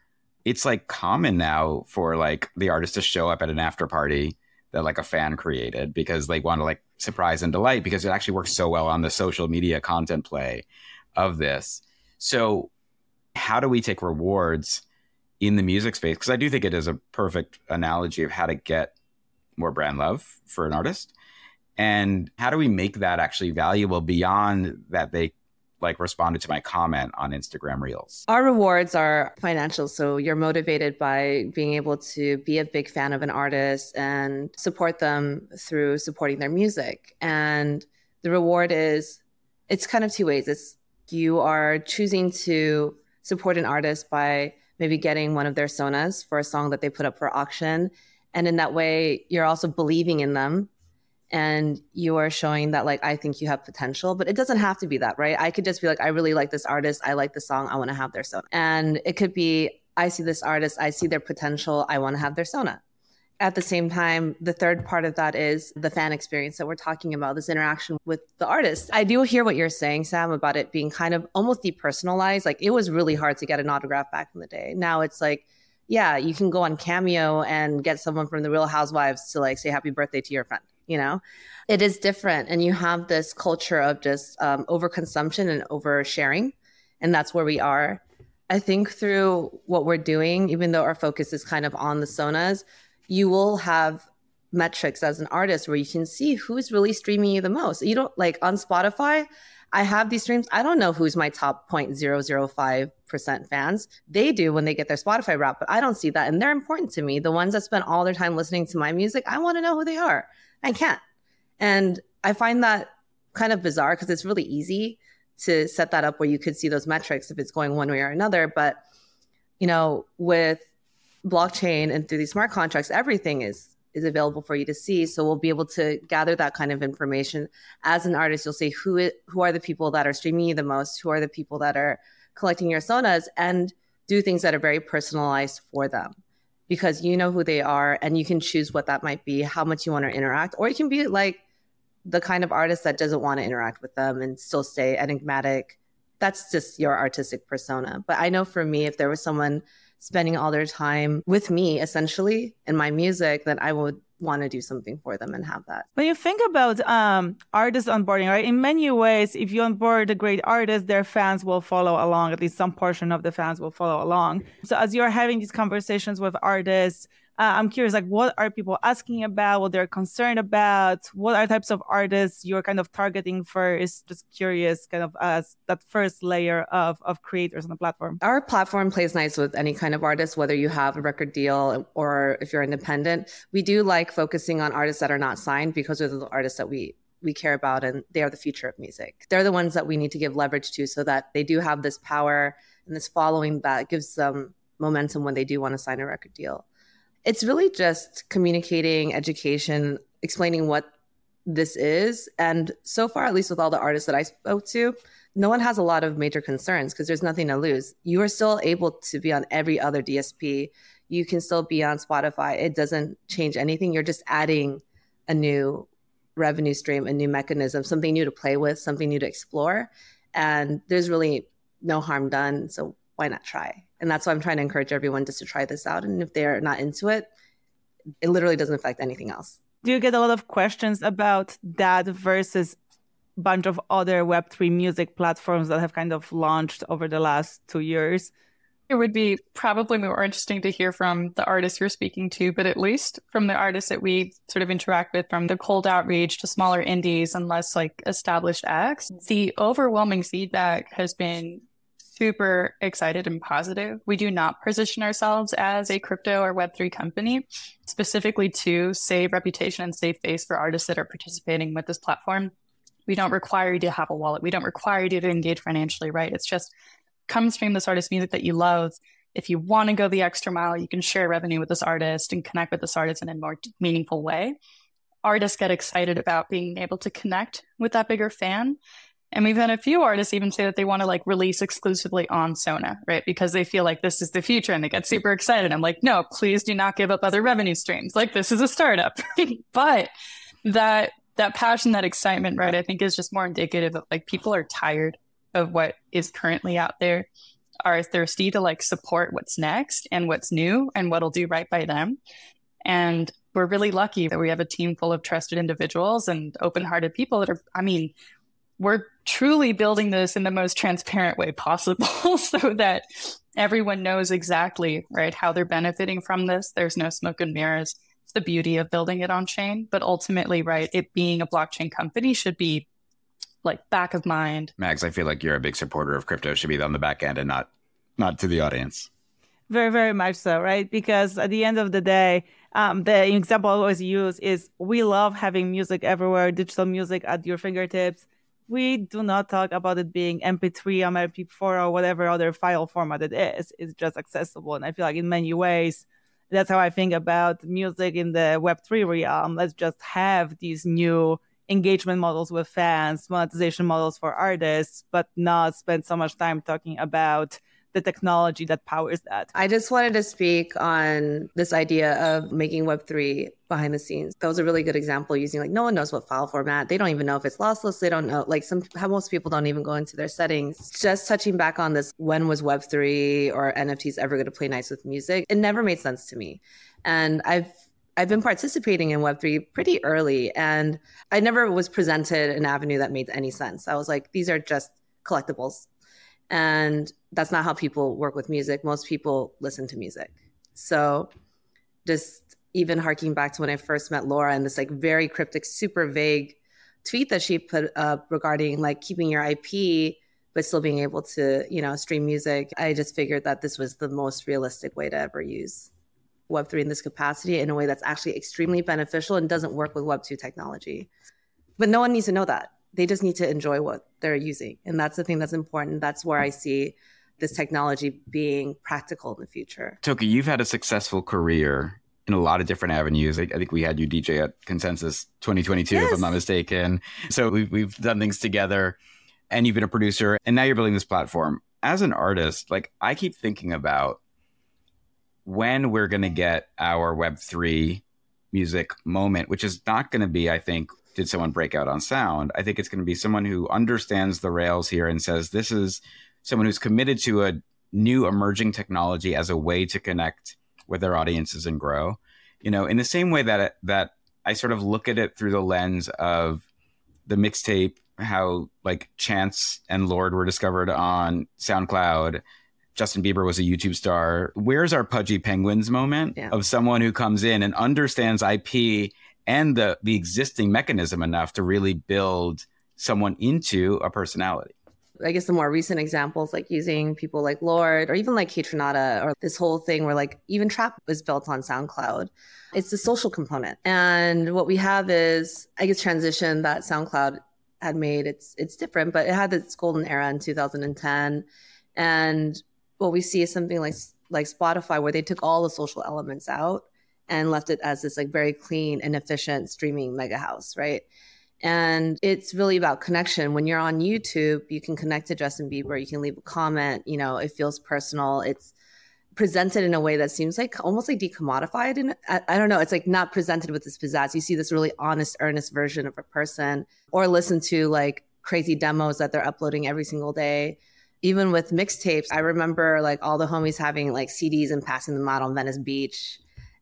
[SPEAKER 2] it's like common now for like the artist to show up at an after party that like a fan created because they want to like surprise and delight because it actually works so well on the social media content play of this. So, how do we take rewards in the music space? Because I do think it is a perfect analogy of how to get more brand love for an artist. And how do we make that actually valuable beyond that they like responded to my comment on Instagram Reels.
[SPEAKER 4] Our rewards are financial. So you're motivated by being able to be a big fan of an artist and support them through supporting their music. And the reward is it's kind of two ways. It's you are choosing to support an artist by maybe getting one of their sonas for a song that they put up for auction. And in that way, you're also believing in them and you are showing that like i think you have potential but it doesn't have to be that right? I could just be like i really like this artist. I like the song. I want to have their sona. And it could be i see this artist. I see their potential. I want to have their sona. At the same time the third part of that is the fan experience that we're talking about this interaction with the artist. I do hear what you're saying sam about it being kind of almost depersonalized. Like it was really hard to get an autograph back in the day. Now it's like yeah you can go on cameo and get someone from the real housewives to like say happy birthday to your friend you know it is different and you have this culture of just um, overconsumption and oversharing and that's where we are i think through what we're doing even though our focus is kind of on the sonas you will have metrics as an artist where you can see who's really streaming you the most you don't like on spotify I have these streams. I don't know who's my top 0.005% fans. They do when they get their Spotify wrap, but I don't see that. And they're important to me. The ones that spend all their time listening to my music, I want to know who they are. I can't. And I find that kind of bizarre because it's really easy to set that up where you could see those metrics if it's going one way or another. But, you know, with blockchain and through these smart contracts, everything is is available for you to see. So we'll be able to gather that kind of information. As an artist, you'll see who it, who are the people that are streaming you the most, who are the people that are collecting your sonas, and do things that are very personalized for them because you know who they are and you can choose what that might be, how much you want to interact, or you can be like the kind of artist that doesn't want to interact with them and still stay enigmatic. That's just your artistic persona. But I know for me, if there was someone spending all their time with me essentially in my music, then I would want to do something for them and have that.
[SPEAKER 3] When you think about um, onboarding, right, in many ways, if you onboard a great artist, their fans will follow along. At least some portion of the fans will follow along. So as you're having these conversations with artists, uh, I'm curious, like, what are people asking about? What they're concerned about? What are types of artists you're kind of targeting first? Just curious, kind of as that first layer of of creators on the platform.
[SPEAKER 4] Our platform plays nice with any kind of artist, whether you have a record deal or if you're independent. We do like focusing on artists that are not signed because they're the artists that we we care about and they are the future of music. They're the ones that we need to give leverage to so that they do have this power and this following that gives them momentum when they do want to sign a record deal. It's really just communicating, education, explaining what this is. And so far, at least with all the artists that I spoke to, no one has a lot of major concerns because there's nothing to lose. You are still able to be on every other DSP. You can still be on Spotify. It doesn't change anything. You're just adding a new revenue stream, a new mechanism, something new to play with, something new to explore. And there's really no harm done. So why not try? And that's why I'm trying to encourage everyone just to try this out. And if they're not into it, it literally doesn't affect anything else.
[SPEAKER 3] Do you get a lot of questions about that versus a bunch of other Web3 music platforms that have kind of launched over the last two years?
[SPEAKER 5] It would be probably more interesting to hear from the artists you're speaking to, but at least from the artists that we sort of interact with, from the cold outreach to smaller indies and less like established acts, the overwhelming feedback has been super excited and positive. We do not position ourselves as a crypto or Web3 company, specifically to save reputation and save face for artists that are participating with this platform. We don't require you to have a wallet. We don't require you to engage financially, right? It's just come stream this artist music that you love. If you want to go the extra mile, you can share revenue with this artist and connect with this artist in a more meaningful way. Artists get excited about being able to connect with that bigger fan And we've had a few artists even say that they want to like release exclusively on Sona, right? Because they feel like this is the future and they get super excited. I'm like, no, please do not give up other revenue streams. Like this is a startup. (laughs) but that that passion, that excitement, right, I think is just more indicative of like people are tired of what is currently out there, are thirsty to like support what's next and what's new and what'll do right by them. And we're really lucky that we have a team full of trusted individuals and open hearted people that are, I mean, we're truly building this in the most transparent way possible (laughs) so that everyone knows exactly right how they're benefiting from this. There's no smoke and mirrors. It's the beauty of building it on chain. But ultimately right it being a blockchain company should be like back of mind.
[SPEAKER 2] Mags i feel like you're a big supporter of crypto. Should be on the back end and not not to the audience.
[SPEAKER 3] Very very much so right? Because at the end of the day um, the example i always use is we love having music everywhere digital music at your fingertips we do not talk about it being MP3 or MP4 or whatever other file format it is. It's just accessible. And I feel like in many ways, that's how I think about music in the Web3 realm. Let's just have these new engagement models with fans, monetization models for artists, but not spend so much time talking about the technology that powers that.
[SPEAKER 4] I just wanted to speak on this idea of making Web3 behind the scenes. That was a really good example using like no one knows what file format. They don't even know if it's lossless. They don't know like some how most people don't even go into their settings. Just touching back on this when was Web3 or NFTs ever going to play nice with music? It never made sense to me. And I've I've been participating in Web3 pretty early and I never was presented an avenue that made any sense. I was like, these are just collectibles. And that's not how people work with music. Most people listen to music. So just even harking back to when I first met Laura and this like very cryptic, super vague tweet that she put up regarding like keeping your IP but still being able to, you know, stream music. I just figured that this was the most realistic way to ever use Web3 in this capacity in a way that's actually extremely beneficial and doesn't work with Web2 technology. But no one needs to know that. They just need to enjoy what they're using. And that's the thing that's important. That's where I see this technology being practical in the future.
[SPEAKER 2] Toki, you've had a successful career in a lot of different avenues. I, I think we had you DJ at Consensus 2022, yes. if I'm not mistaken. So we've, we've done things together and you've been a producer and now you're building this platform. As an artist, like I keep thinking about when we're going to get our Web3 music moment, which is not going to be, I think, did someone break out on sound? I think it's going to be someone who understands the rails here and says, this is someone who's committed to a new emerging technology as a way to connect with their audiences and grow. You know, in the same way that that I sort of look at it through the lens of the mixtape, how like Chance and Lorde were discovered on SoundCloud. Justin Bieber was a YouTube star. Where's our pudgy penguins moment yeah. of someone who comes in and understands IP and the the existing mechanism enough to really build someone into a personality?
[SPEAKER 4] I guess the more recent examples, like using people like Lorde or even like Kaytranada or this whole thing where like even trap was built on SoundCloud. It's the social component. And what we have is, I guess, transition that SoundCloud had made. It's it's different, but it had its golden era in 2010. And what we see is something like like Spotify, where they took all the social elements out and left it as this like very clean and efficient streaming mega house, right? And it's really about connection. When you're on YouTube, you can connect to Justin Bieber, you can leave a comment, you know, it feels personal. It's presented in a way that seems like almost like decommodified. And I, I, don't know, it's like not presented with this pizzazz. You see this really honest, earnest version of a person, or listen to like crazy demos that they're uploading every single day. Even with mixtapes, I remember like all the homies having like CDs and passing them out on Venice Beach.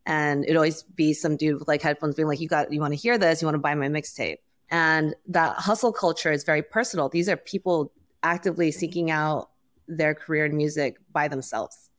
[SPEAKER 4] And it'd always be some dude with like headphones being like, You got, you want to hear this? You want to buy my mixtape? And that hustle culture is very personal. These are people actively seeking out their career in music by themselves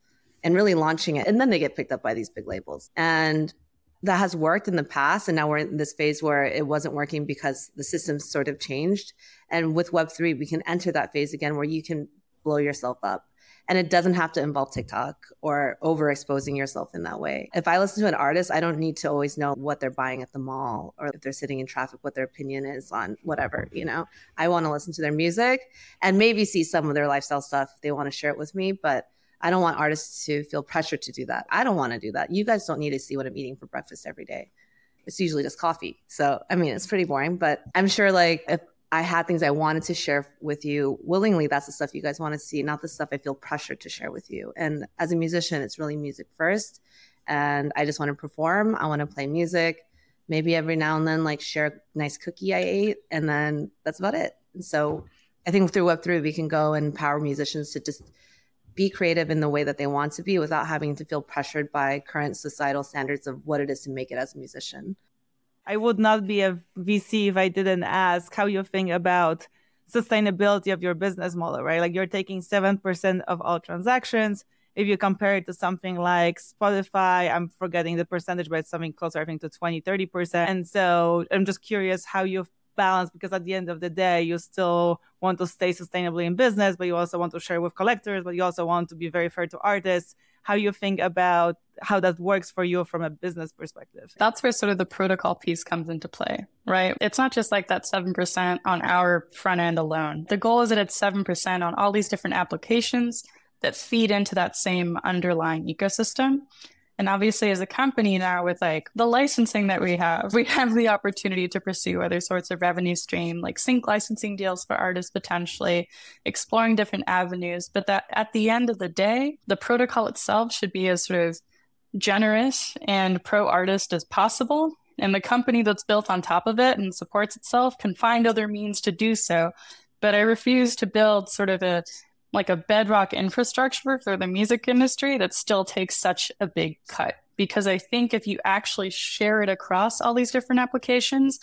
[SPEAKER 4] and really launching it. And then they get picked up by these big labels. And that has worked in the past. And now we're in this phase where it wasn't working because the systems sort of changed. And with Web3, we can enter that phase again where you can blow yourself up and it doesn't have to involve TikTok or overexposing yourself in that way. If I listen to an artist, I don't need to always know what they're buying at the mall or if they're sitting in traffic, what their opinion is on whatever, you know. I want to listen to their music and maybe see some of their lifestyle stuff if they want to share it with me, but I don't want artists to feel pressure to do that. I don't want to do that. You guys don't need to see what I'm eating for breakfast every day. It's usually just coffee. So, I mean, it's pretty boring, but I'm sure like if I had things I wanted to share with you willingly. That's the stuff you guys want to see, not the stuff I feel pressured to share with you. And as a musician, it's really music first. And I just want to perform. I want to play music. Maybe every now and then, like share a nice cookie I ate. And then that's about it. And so I think through Web3, we can go and empower musicians to just be creative in the way that they want to be without having to feel pressured by current societal standards of what it is to make it as a musician.
[SPEAKER 3] I would not be a VC if I didn't ask how you think about sustainability of your business model, right? Like you're taking 7% of all transactions. If you compare it to something like Spotify, I'm forgetting the percentage, but it's something closer, I think, to 20, 30%. And so I'm just curious how you balance because at the end of the day, you still want to stay sustainably in business, but you also want to share with collectors, but you also want to be very fair to artists. How you think about how that works for you from a business perspective.
[SPEAKER 5] That's where sort of the protocol piece comes into play, right? It's not just like that 7% on our front end alone. The goal is that it's 7% on all these different applications that feed into that same underlying ecosystem. And obviously, as a company now, with like the licensing that we have, we have the opportunity to pursue other sorts of revenue stream, like sync licensing deals for artists potentially, exploring different avenues. But that at the end of the day, the protocol itself should be as sort of generous and pro artist as possible. And the company that's built on top of it and supports itself can find other means to do so. But I refuse to build sort of a like a bedrock infrastructure for the music industry that still takes such a big cut. Because I think if you actually share it across all these different applications,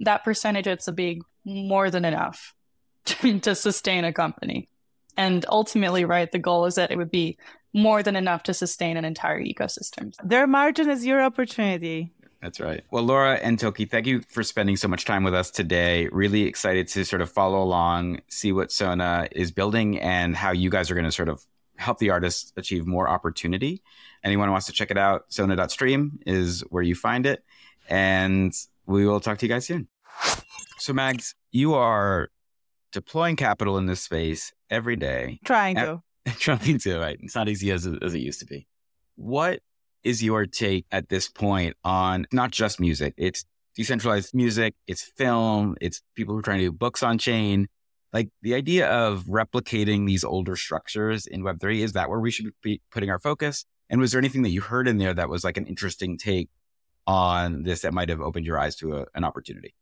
[SPEAKER 5] that percentage it's a big more than enough (laughs) to, to sustain a company. And ultimately, right, the goal is that it would be more than enough to sustain an entire ecosystem.
[SPEAKER 3] Their margin is your opportunity.
[SPEAKER 2] That's right. Well, Laura and Toki, thank you for spending so much time with us today. Really excited to sort of follow along, see what Sona is building and how you guys are going to sort of help the artists achieve more opportunity. Anyone who wants to check it out, sona.stream is where you find it. And we will talk to you guys soon. So, Mags, you are deploying capital in this space every day.
[SPEAKER 3] Trying to. (laughs)
[SPEAKER 2] trying to, right? It's not easy as, as it used to be. What is your take at this point on not just music? It's decentralized music, it's film, it's people who are trying to do books on chain. Like the idea of replicating these older structures in Web3, is that where we should be putting our focus? And was there anything that you heard in there that was like an interesting take on this that might have opened your eyes to a, an opportunity?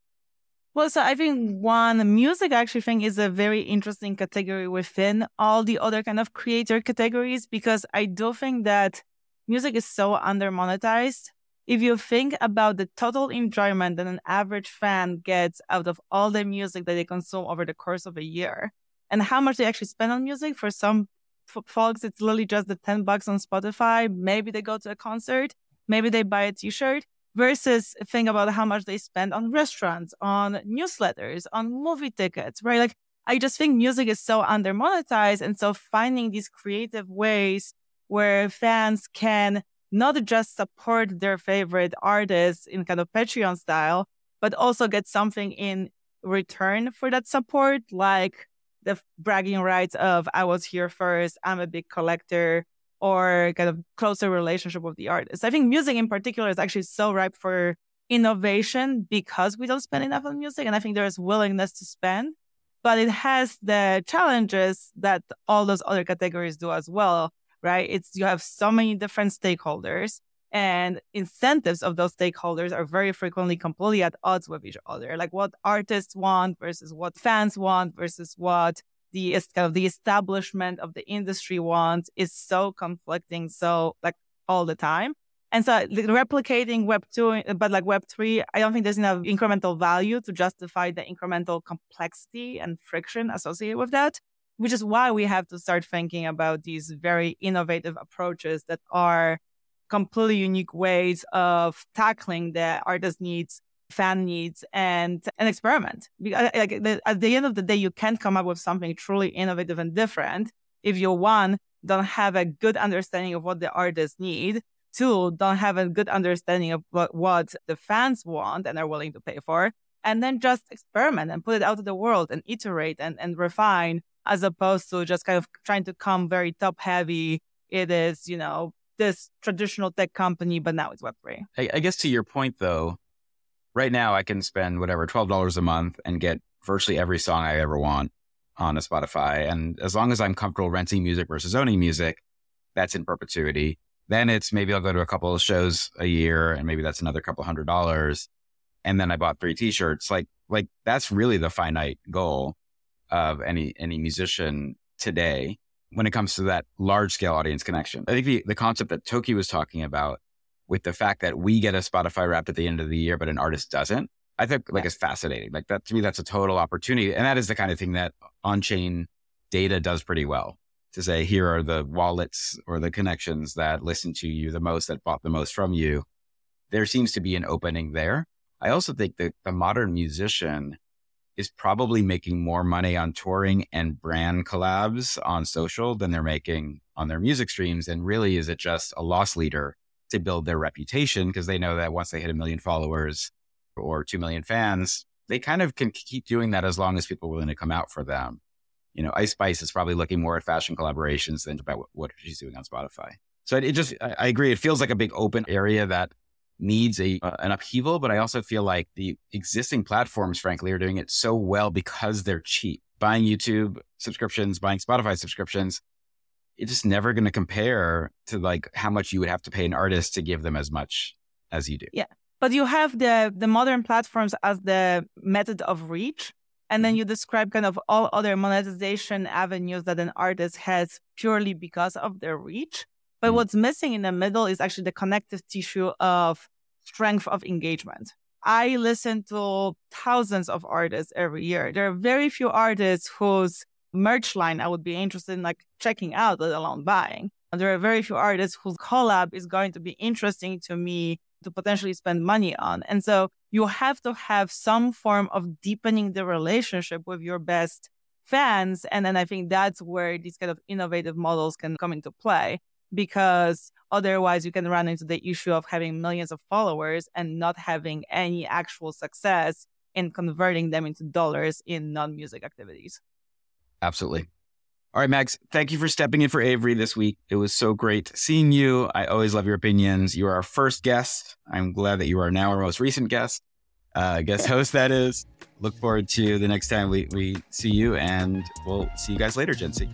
[SPEAKER 3] Well, so I think one music actually think is a very interesting category within all the other kind of creator categories because I do think that music is so under monetized. If you think about the total enjoyment that an average fan gets out of all the music that they consume over the course of a year and how much they actually spend on music, for some f- folks, it's literally just the 10 bucks on Spotify. Maybe they go to a concert, maybe they buy a t shirt versus think about how much they spend on restaurants, on newsletters, on movie tickets, right? Like, I just think music is so under monetized. And so finding these creative ways where fans can not just support their favorite artists in kind of Patreon style, but also get something in return for that support, like the bragging rights of I was here first, I'm a big collector, or kind of closer relationship with the artist. I think music in particular is actually so ripe for innovation because we don't spend enough on music. And I think there is willingness to spend, but it has the challenges that all those other categories do as well, right? It's you have so many different stakeholders and incentives of those stakeholders are very frequently completely at odds with each other. Like what artists want versus what fans want versus what the kind of the establishment of the industry wants is so conflicting, so like all the time. And so replicating Web two, but like Web three, I don't think there's enough incremental value to justify the incremental complexity and friction associated with that. Which is why we have to start thinking about these very innovative approaches that are completely unique ways of tackling the artist needs fan needs and an experiment. Because uh, like at the end of the day, you can't come up with something truly innovative and different if you one don't have a good understanding of what the artists need. Two, don't have a good understanding of what, what the fans want and are willing to pay for. And then just experiment and put it out to the world and iterate and, and refine as opposed to just kind of trying to come very top heavy. It is, you know, this traditional tech company, but now it's Web3.
[SPEAKER 2] I, I guess to your point though, right now I can spend whatever $12 a month and get virtually every song I ever want on a Spotify. And as long as I'm comfortable renting music versus owning music, that's in perpetuity. Then it's maybe I'll go to a couple of shows a year and maybe that's another couple hundred dollars. And then I bought three t-shirts. Like, like that's really the finite goal of any, any musician today when it comes to that large scale audience connection. I think the, the concept that Toki was talking about with the fact that we get a Spotify wrapped at the end of the year, but an artist doesn't, I think like yeah. is fascinating. Like that to me, that's a total opportunity. And that is the kind of thing that on chain data does pretty well to say, here are the wallets or the connections that listen to you the most, that bought the most from you. There seems to be an opening there. I also think that the modern musician is probably making more money on touring and brand collabs on social than they're making on their music streams. And really, is it just a loss leader to build their reputation? Because they know that once they hit a million followers or 2 million fans, they kind of can keep doing that as long as people are willing to come out for them. You know, Ice Spice is probably looking more at fashion collaborations than about what, she's doing on Spotify. So it, it just, I, I agree. It feels like a big open area that needs a uh, an upheaval, but I also feel like the existing platforms, frankly, are doing it so well because they're cheap. Buying YouTube subscriptions, buying Spotify subscriptions, it's just never going to compare to like how much you would have to pay an artist to give them as much as you do.
[SPEAKER 3] Yeah, but you have the the modern platforms as the method of reach, and then mm-hmm. you describe kind of all other monetization avenues that an artist has purely because of their reach. But mm-hmm. what's missing in the middle is actually the connective tissue of strength of engagement. I listen to thousands of artists every year. There are very few artists whose merch line I would be interested in like checking out, let alone buying. There are very few artists whose collab is going to be interesting to me to potentially spend money on. And so you have to have some form of deepening the relationship with your best fans. And then I think that's where these kind of innovative models can come into play because otherwise you can run into the issue of having millions of followers and not having any actual success in converting them into dollars in non-music activities.
[SPEAKER 2] Absolutely. All right, Mags, thank you for stepping in for Avery this week. It was so great seeing you. I always love your opinions. You are our first guest. I'm glad that you are now our most recent guest, uh, guest (laughs) host, that is. Look forward to the next time we, we see you, and we'll see you guys later, Gen C.